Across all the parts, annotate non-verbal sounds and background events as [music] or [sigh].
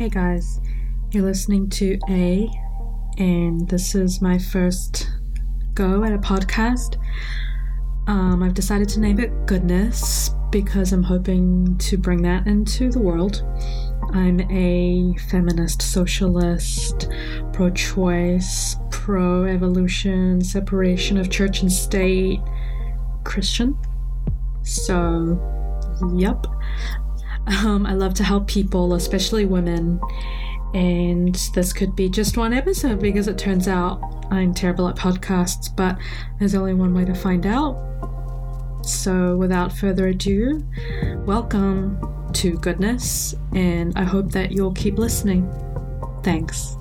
Hey guys, you're listening to A, and this is my first go at a podcast. Um, I've decided to name it Goodness because I'm hoping to bring that into the world. I'm a feminist, socialist, pro choice, pro evolution, separation of church and state Christian. So, yep. Um, I love to help people, especially women. And this could be just one episode because it turns out I'm terrible at podcasts, but there's only one way to find out. So, without further ado, welcome to Goodness, and I hope that you'll keep listening. Thanks.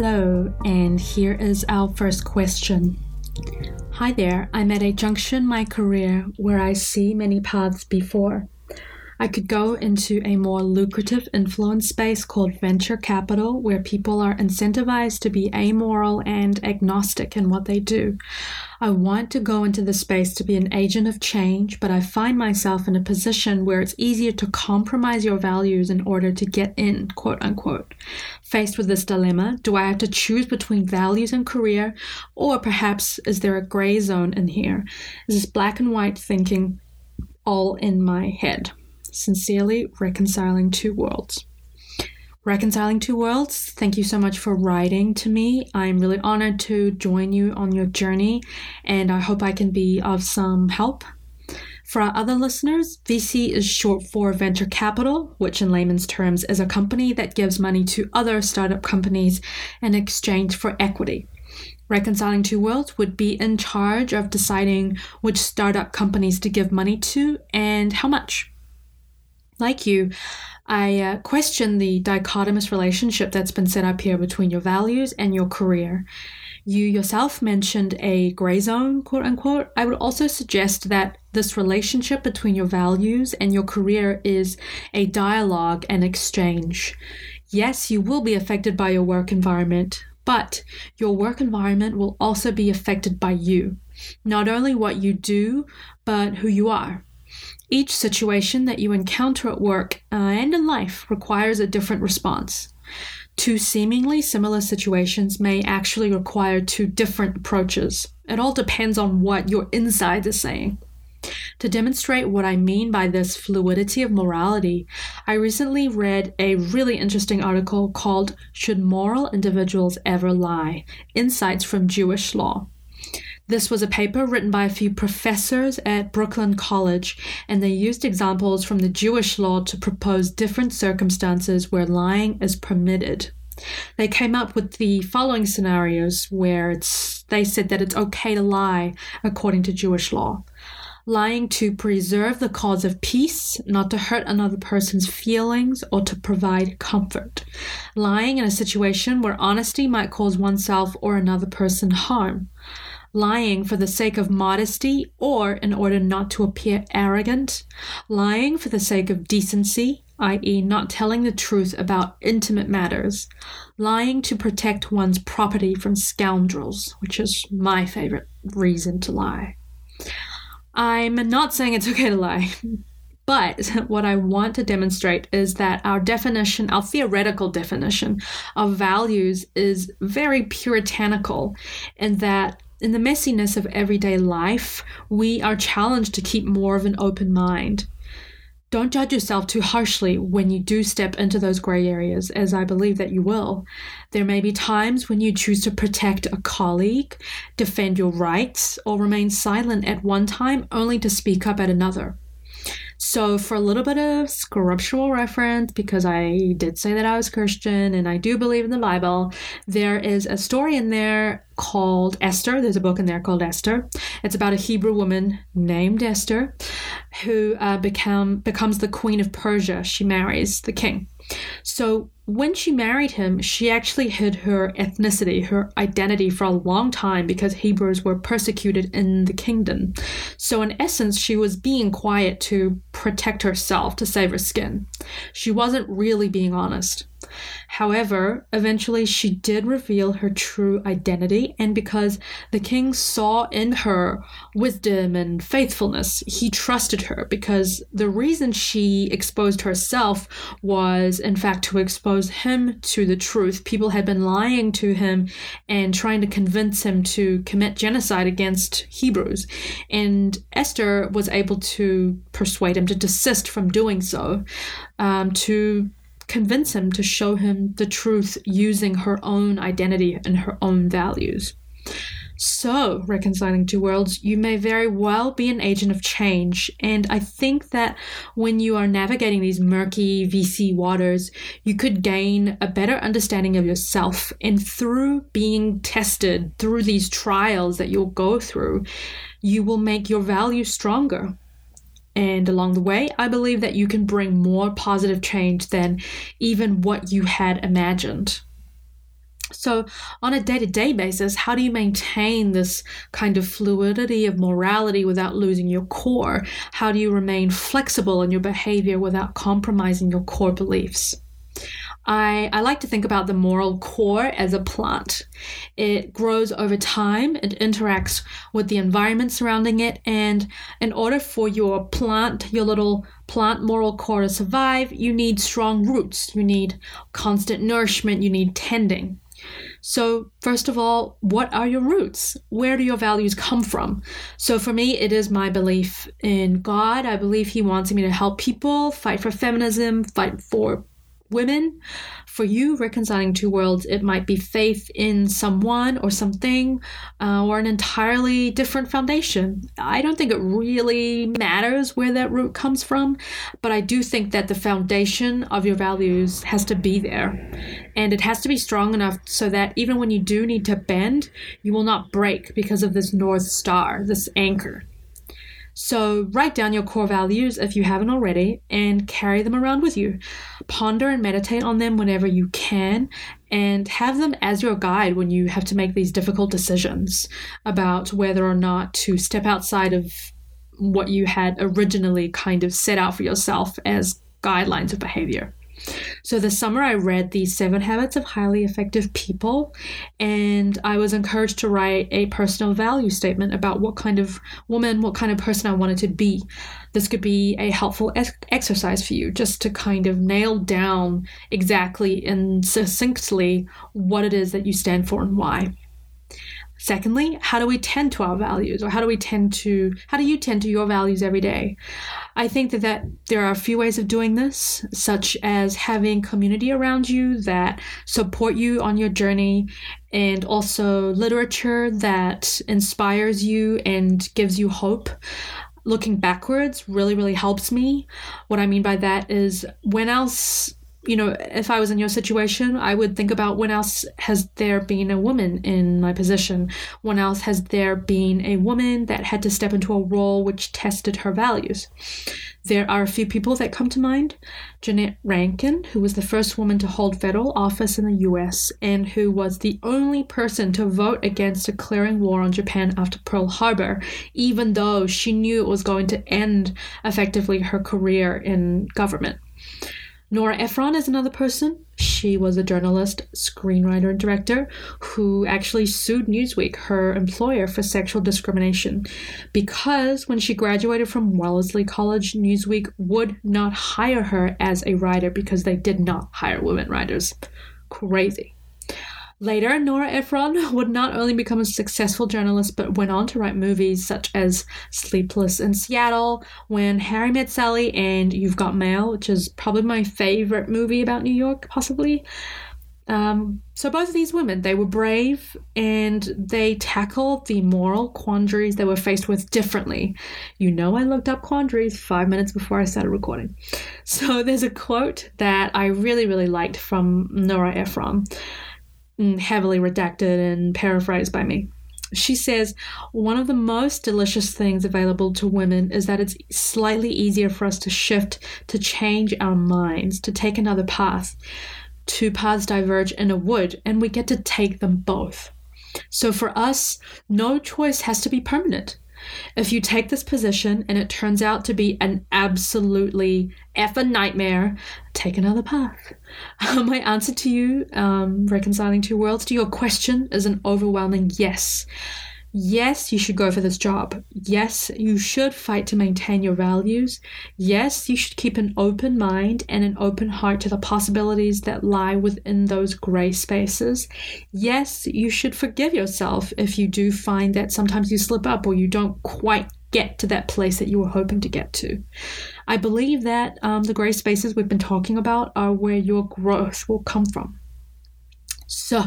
Hello, and here is our first question. Hi there, I'm at a junction in my career where I see many paths before. I could go into a more lucrative influence space called venture capital, where people are incentivized to be amoral and agnostic in what they do. I want to go into the space to be an agent of change, but I find myself in a position where it's easier to compromise your values in order to get in, quote unquote. Faced with this dilemma, do I have to choose between values and career, or perhaps is there a gray zone in here? Is this black and white thinking all in my head? Sincerely, Reconciling Two Worlds. Reconciling Two Worlds, thank you so much for writing to me. I'm really honored to join you on your journey, and I hope I can be of some help. For our other listeners, VC is short for venture capital, which in layman's terms is a company that gives money to other startup companies in exchange for equity. Reconciling Two Worlds would be in charge of deciding which startup companies to give money to and how much like you, I uh, question the dichotomous relationship that's been set up here between your values and your career. You yourself mentioned a gray zone, quote unquote. I would also suggest that this relationship between your values and your career is a dialogue and exchange. Yes, you will be affected by your work environment, but your work environment will also be affected by you. Not only what you do, but who you are. Each situation that you encounter at work uh, and in life requires a different response. Two seemingly similar situations may actually require two different approaches. It all depends on what your inside is saying. To demonstrate what I mean by this fluidity of morality, I recently read a really interesting article called Should Moral Individuals Ever Lie? Insights from Jewish Law. This was a paper written by a few professors at Brooklyn College, and they used examples from the Jewish law to propose different circumstances where lying is permitted. They came up with the following scenarios where it's they said that it's okay to lie according to Jewish law. Lying to preserve the cause of peace, not to hurt another person's feelings or to provide comfort. Lying in a situation where honesty might cause oneself or another person harm lying for the sake of modesty or in order not to appear arrogant, lying for the sake of decency, i.e., not telling the truth about intimate matters, lying to protect one's property from scoundrels, which is my favorite reason to lie. I'm not saying it's okay to lie. [laughs] But what I want to demonstrate is that our definition, our theoretical definition of values is very puritanical, and that in the messiness of everyday life, we are challenged to keep more of an open mind. Don't judge yourself too harshly when you do step into those gray areas, as I believe that you will. There may be times when you choose to protect a colleague, defend your rights, or remain silent at one time only to speak up at another. So, for a little bit of scriptural reference, because I did say that I was Christian and I do believe in the Bible, there is a story in there called Esther. There's a book in there called Esther. It's about a Hebrew woman named Esther who uh, become becomes the queen of Persia. She marries the king. So when she married him, she actually hid her ethnicity, her identity for a long time because Hebrews were persecuted in the kingdom. So, in essence, she was being quiet to protect herself, to save her skin. She wasn't really being honest. However, eventually she did reveal her true identity, and because the king saw in her wisdom and faithfulness, he trusted her because the reason she exposed herself was, in fact, to expose him to the truth. People had been lying to him and trying to convince him to commit genocide against Hebrews, and Esther was able to persuade him to desist from doing so, um, to convince him to show him the truth using her own identity and her own values. So, reconciling two worlds, you may very well be an agent of change. And I think that when you are navigating these murky VC waters, you could gain a better understanding of yourself. And through being tested through these trials that you'll go through, you will make your values stronger. And along the way, I believe that you can bring more positive change than even what you had imagined. So, on a day to day basis, how do you maintain this kind of fluidity of morality without losing your core? How do you remain flexible in your behavior without compromising your core beliefs? I, I like to think about the moral core as a plant. It grows over time, it interacts with the environment surrounding it, and in order for your plant, your little plant moral core to survive, you need strong roots, you need constant nourishment, you need tending. So, first of all, what are your roots? Where do your values come from? So, for me, it is my belief in God. I believe He wants me to help people, fight for feminism, fight for women. For you, reconciling two worlds, it might be faith in someone or something uh, or an entirely different foundation. I don't think it really matters where that root comes from, but I do think that the foundation of your values has to be there. And it has to be strong enough so that even when you do need to bend, you will not break because of this North Star, this anchor. So write down your core values if you haven't already and carry them around with you. Ponder and meditate on them whenever you can and have them as your guide when you have to make these difficult decisions about whether or not to step outside of what you had originally kind of set out for yourself as guidelines of behavior. So this summer I read The Seven Habits of Highly Effective People, and I was encouraged to write a personal value statement about what kind of woman, what kind of person I wanted to be. This could be a helpful ex- exercise for you just to kind of nail down exactly and succinctly what it is that you stand for and why. Secondly, how do we tend to our values or how do we tend to how do you tend to your values every day? I think that, that there are a few ways of doing this, such as having community around you that support you on your journey and also literature that inspires you and gives you hope looking backwards really really helps me what i mean by that is when else you know, if I was in your situation, I would think about when else has there been a woman in my position? When else has there been a woman that had to step into a role which tested her values? There are a few people that come to mind. Jeannette Rankin, who was the first woman to hold federal office in the US and who was the only person to vote against declaring war on Japan after Pearl Harbor, even though she knew it was going to end effectively her career in government. Nora Ephron is another person. She was a journalist, screenwriter, and director who actually sued Newsweek, her employer, for sexual discrimination because when she graduated from Wellesley College, Newsweek would not hire her as a writer because they did not hire women writers. Crazy. Later, Nora Ephron [laughs] would not only become a successful journalist, but went on to write movies such as Sleepless in Seattle, When Harry Met Sally, and You've Got Mail, which is probably my favorite movie about New York, possibly. Um, so both of these women, they were brave and they tackled the moral quandaries they were faced with differently. You know, I looked up quandaries five minutes before I started recording. So there's a quote that I really, really liked from Nora Ephron. Mm, heavily redacted and paraphrased by me. She says, One of the most delicious things available to women is that it's slightly easier for us to shift, to change our minds, to take another path. Two paths diverge in a wood, and we get to take them both. So for us, no choice has to be permanent. If you take this position and it turns out to be an absolutely effing nightmare, take another path. [laughs] My answer to you, um, reconciling two worlds, to your question is an overwhelming yes. Yes, you should go for this job. Yes, you should fight to maintain your values. Yes, you should keep an open mind and an open heart to the possibilities that lie within those gray spaces. Yes, you should forgive yourself if you do find that sometimes you slip up or you don't quite get to that place that you were hoping to get to. I believe that um, the gray spaces we've been talking about are where your growth will come from. So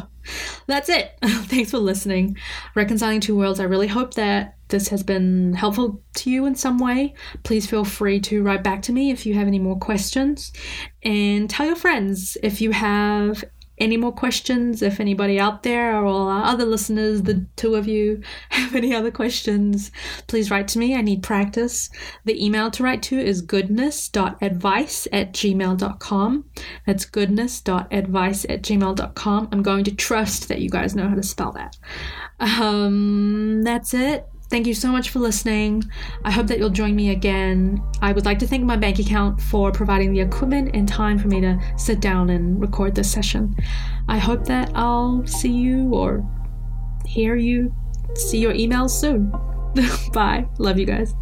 that's it. [laughs] Thanks for listening. Reconciling Two Worlds. I really hope that this has been helpful to you in some way. Please feel free to write back to me if you have any more questions. And tell your friends if you have any more questions, if anybody out there or our other listeners, the two of you, [laughs] have any other questions, please write to me. I need practice. The email to write to is goodness.advice at gmail.com. That's goodness.advice at gmail.com. I'm going to trust that you guys know how to spell that. Um, that's it. Thank you so much for listening. I hope that you'll join me again. I would like to thank my bank account for providing the equipment and time for me to sit down and record this session. I hope that I'll see you or hear you, see your emails soon. [laughs] Bye. Love you guys.